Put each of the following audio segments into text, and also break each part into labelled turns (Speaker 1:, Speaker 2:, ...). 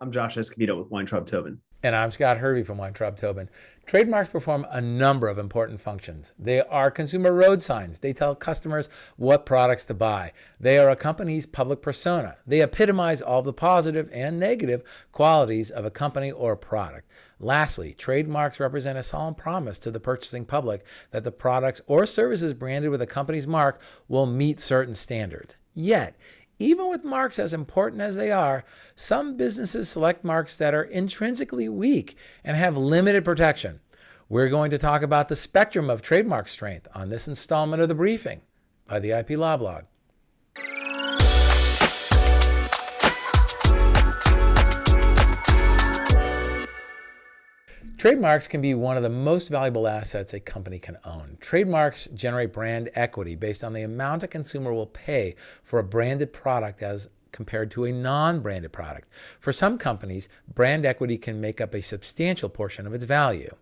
Speaker 1: I'm Josh Escovedo with Weintraub Tobin.
Speaker 2: And I'm Scott Hervey from Weintraub Tobin. Trademarks perform a number of important functions. They are consumer road signs. They tell customers what products to buy. They are a company's public persona. They epitomize all the positive and negative qualities of a company or product. Lastly, trademarks represent a solemn promise to the purchasing public that the products or services branded with a company's mark will meet certain standards. Yet, even with marks as important as they are, some businesses select marks that are intrinsically weak and have limited protection. We're going to talk about the spectrum of trademark strength on this installment of the briefing by the IP Law Blog. Trademarks can be one of the most valuable assets a company can own. Trademarks generate brand equity based on the amount a consumer will pay for a branded product as compared to a non branded product. For some companies, brand equity can make up a substantial portion of its value.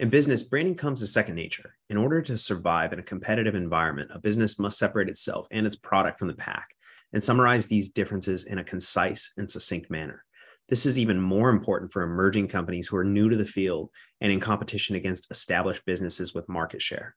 Speaker 1: In business, branding comes as second nature. In order to survive in a competitive environment, a business must separate itself and its product from the pack and summarize these differences in a concise and succinct manner. This is even more important for emerging companies who are new to the field and in competition against established businesses with market share.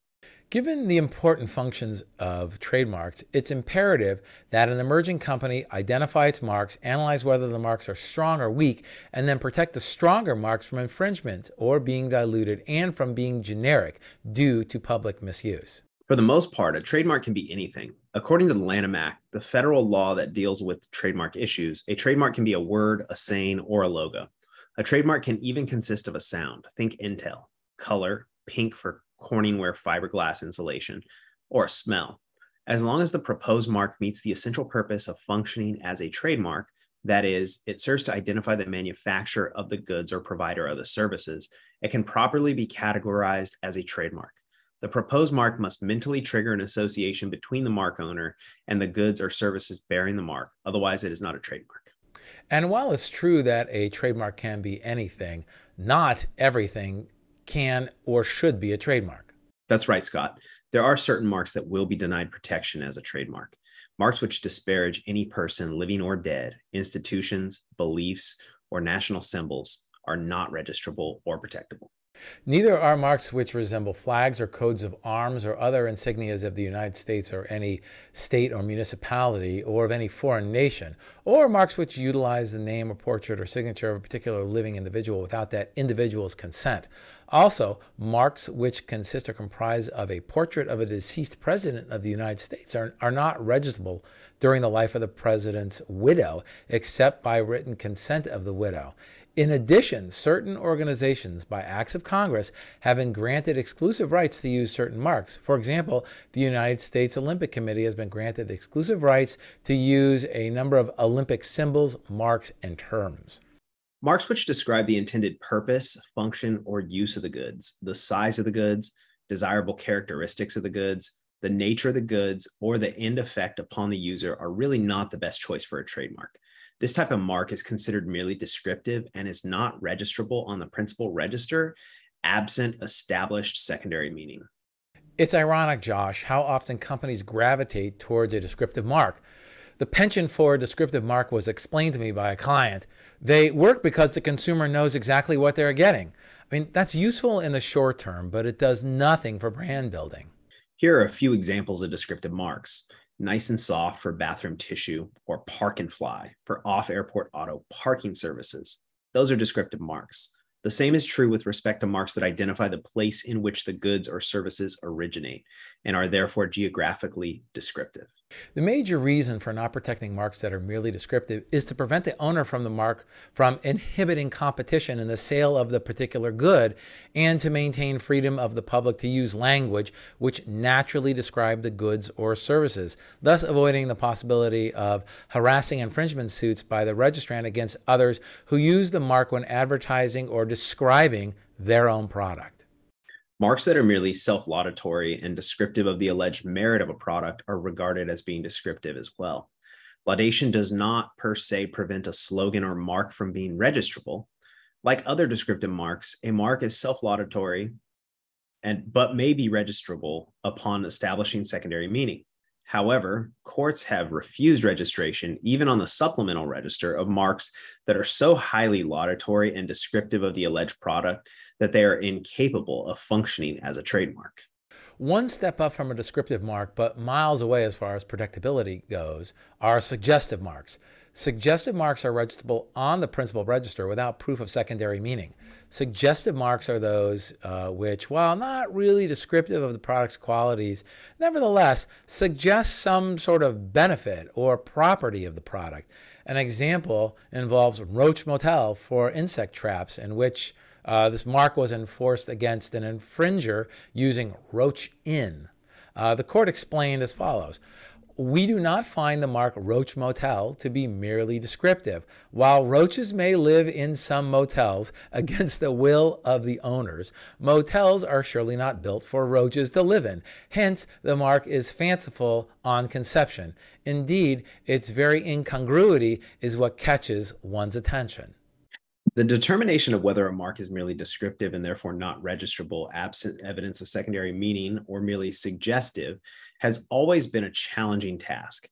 Speaker 2: Given the important functions of trademarks, it's imperative that an emerging company identify its marks, analyze whether the marks are strong or weak, and then protect the stronger marks from infringement or being diluted and from being generic due to public misuse.
Speaker 1: For the most part, a trademark can be anything. According to the Lanham Act, the federal law that deals with trademark issues, a trademark can be a word, a saying, or a logo. A trademark can even consist of a sound. Think Intel, color, pink for Corningware fiberglass insulation, or a smell. As long as the proposed mark meets the essential purpose of functioning as a trademark, that is, it serves to identify the manufacturer of the goods or provider of the services, it can properly be categorized as a trademark. The proposed mark must mentally trigger an association between the mark owner and the goods or services bearing the mark. Otherwise, it is not a trademark.
Speaker 2: And while it's true that a trademark can be anything, not everything can or should be a trademark.
Speaker 1: That's right, Scott. There are certain marks that will be denied protection as a trademark. Marks which disparage any person, living or dead, institutions, beliefs, or national symbols are not registrable or protectable.
Speaker 2: Neither are marks which resemble flags or codes of arms or other insignias of the United States or any state or municipality or of any foreign nation, or marks which utilize the name or portrait or signature of a particular living individual without that individual's consent. Also, marks which consist or comprise of a portrait of a deceased president of the United States are, are not registrable during the life of the president's widow, except by written consent of the widow. In addition, certain organizations, by acts of Congress, have been granted exclusive rights to use certain marks. For example, the United States Olympic Committee has been granted exclusive rights to use a number of Olympic symbols, marks, and terms.
Speaker 1: Marks which describe the intended purpose, function, or use of the goods, the size of the goods, desirable characteristics of the goods, the nature of the goods, or the end effect upon the user are really not the best choice for a trademark. This type of mark is considered merely descriptive and is not registrable on the principal register absent established secondary meaning.
Speaker 2: It's ironic, Josh, how often companies gravitate towards a descriptive mark. The penchant for a descriptive mark was explained to me by a client. They work because the consumer knows exactly what they're getting. I mean, that's useful in the short term, but it does nothing for brand building.
Speaker 1: Here are a few examples of descriptive marks nice and soft for bathroom tissue, or park and fly for off airport auto parking services. Those are descriptive marks. The same is true with respect to marks that identify the place in which the goods or services originate and are therefore geographically descriptive.
Speaker 2: The major reason for not protecting marks that are merely descriptive is to prevent the owner from the mark from inhibiting competition in the sale of the particular good and to maintain freedom of the public to use language which naturally describe the goods or services, thus avoiding the possibility of harassing infringement suits by the registrant against others who use the mark when advertising or describing their own product.
Speaker 1: Marks that are merely self laudatory and descriptive of the alleged merit of a product are regarded as being descriptive as well. Laudation does not per se prevent a slogan or mark from being registrable. Like other descriptive marks, a mark is self laudatory and but may be registrable upon establishing secondary meaning. However, courts have refused registration, even on the supplemental register, of marks that are so highly laudatory and descriptive of the alleged product that they are incapable of functioning as a trademark.
Speaker 2: One step up from a descriptive mark, but miles away as far as protectability goes, are suggestive marks. Suggestive marks are registrable on the principal register without proof of secondary meaning. Suggestive marks are those uh, which, while not really descriptive of the product's qualities, nevertheless suggest some sort of benefit or property of the product. An example involves Roach Motel for insect traps, in which uh, this mark was enforced against an infringer using Roach Inn. Uh, the court explained as follows we do not find the mark Roach Motel to be merely descriptive. While roaches may live in some motels against the will of the owners, motels are surely not built for roaches to live in. Hence, the mark is fanciful on conception. Indeed, its very incongruity is what catches one's attention.
Speaker 1: The determination of whether a mark is merely descriptive and therefore not registrable, absent evidence of secondary meaning, or merely suggestive has always been a challenging task.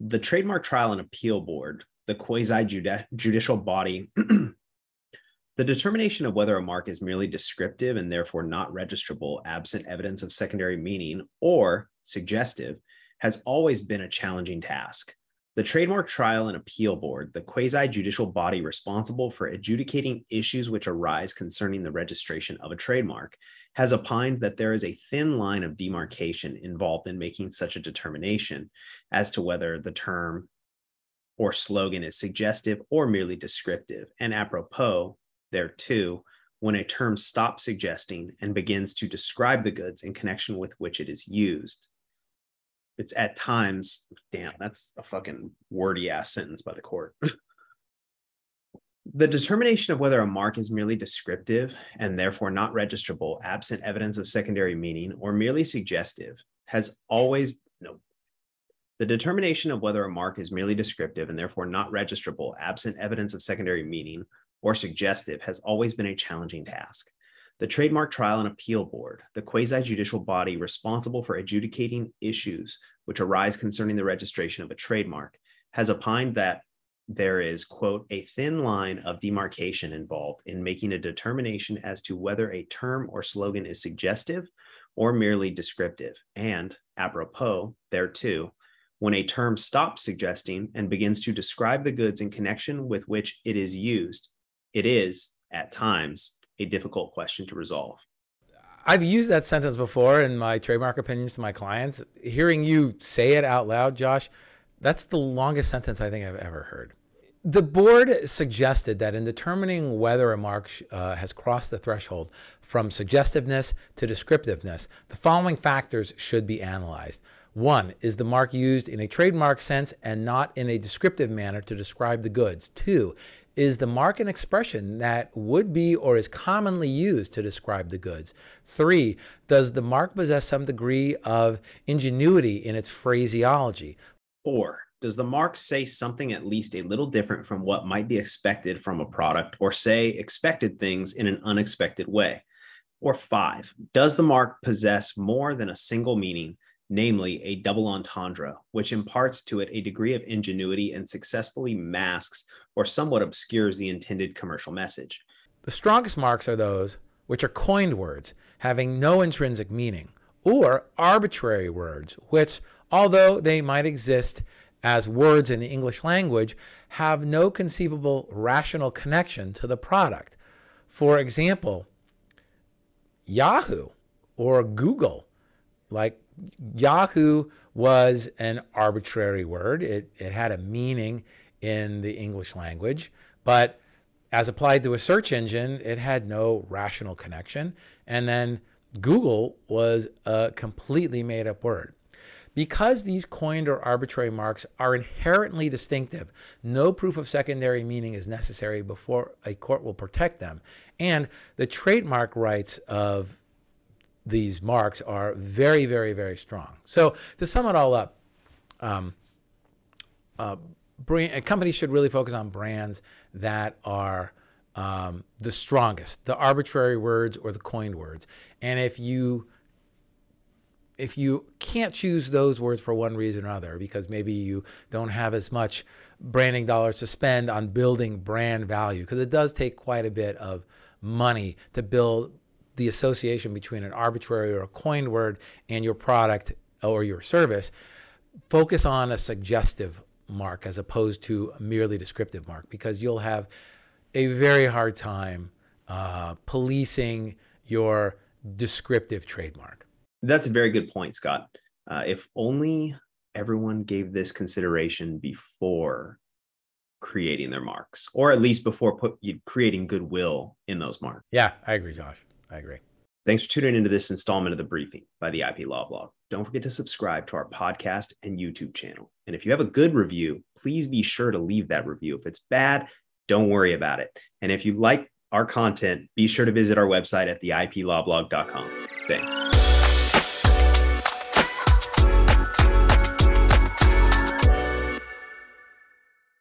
Speaker 1: The Trademark Trial and Appeal Board, the quasi judicial body, the determination of whether a mark is merely descriptive and therefore not registrable, absent evidence of secondary meaning, or suggestive, has always been a challenging task. The Trademark Trial and Appeal Board, the quasi judicial body responsible for adjudicating issues which arise concerning the registration of a trademark, has opined that there is a thin line of demarcation involved in making such a determination as to whether the term or slogan is suggestive or merely descriptive, and apropos thereto, when a term stops suggesting and begins to describe the goods in connection with which it is used it's at times, damn, that's a fucking wordy ass sentence by the court. the determination of whether a mark is merely descriptive and therefore not registrable, absent evidence of secondary meaning, or merely suggestive, has always no. The determination of whether a mark is merely descriptive and therefore not registrable, absent evidence of secondary meaning, or suggestive, has always been a challenging task. The Trademark Trial and Appeal Board, the quasi judicial body responsible for adjudicating issues which arise concerning the registration of a trademark, has opined that there is, quote, a thin line of demarcation involved in making a determination as to whether a term or slogan is suggestive or merely descriptive. And apropos thereto, when a term stops suggesting and begins to describe the goods in connection with which it is used, it is, at times, a difficult question to resolve.
Speaker 2: I've used that sentence before in my trademark opinions to my clients. Hearing you say it out loud, Josh, that's the longest sentence I think I've ever heard. The board suggested that in determining whether a mark uh, has crossed the threshold from suggestiveness to descriptiveness, the following factors should be analyzed. One, is the mark used in a trademark sense and not in a descriptive manner to describe the goods? Two, is the mark an expression that would be or is commonly used to describe the goods? Three, does the mark possess some degree of ingenuity in its phraseology?
Speaker 1: Four, does the mark say something at least a little different from what might be expected from a product or say expected things in an unexpected way? Or five, does the mark possess more than a single meaning namely a double entendre, which imparts to it a degree of ingenuity and successfully masks or somewhat obscures the intended commercial message.
Speaker 2: The strongest marks are those which are coined words, having no intrinsic meaning, or arbitrary words, which, although they might exist as words in the English language, have no conceivable rational connection to the product. For example, Yahoo or Google, like Yahoo was an arbitrary word. It, it had a meaning in the English language, but as applied to a search engine, it had no rational connection. And then Google was a completely made up word. Because these coined or arbitrary marks are inherently distinctive, no proof of secondary meaning is necessary before a court will protect them. And the trademark rights of these marks are very, very, very strong. So to sum it all up, um, uh, brand, companies should really focus on brands that are um, the strongest, the arbitrary words or the coined words. And if you if you can't choose those words for one reason or other, because maybe you don't have as much branding dollars to spend on building brand value, because it does take quite a bit of money to build the association between an arbitrary or a coined word and your product or your service, focus on a suggestive mark as opposed to a merely descriptive mark, because you'll have a very hard time uh, policing your descriptive trademark.
Speaker 1: That's a very good point, Scott. Uh, if only everyone gave this consideration before creating their marks, or at least before put, creating goodwill in those marks.
Speaker 2: Yeah, I agree, Josh. I agree.
Speaker 1: Thanks for tuning into this installment of the briefing by the IP Law Blog. Don't forget to subscribe to our podcast and YouTube channel. And if you have a good review, please be sure to leave that review. If it's bad, don't worry about it. And if you like our content, be sure to visit our website at theiplawblog.com. Thanks.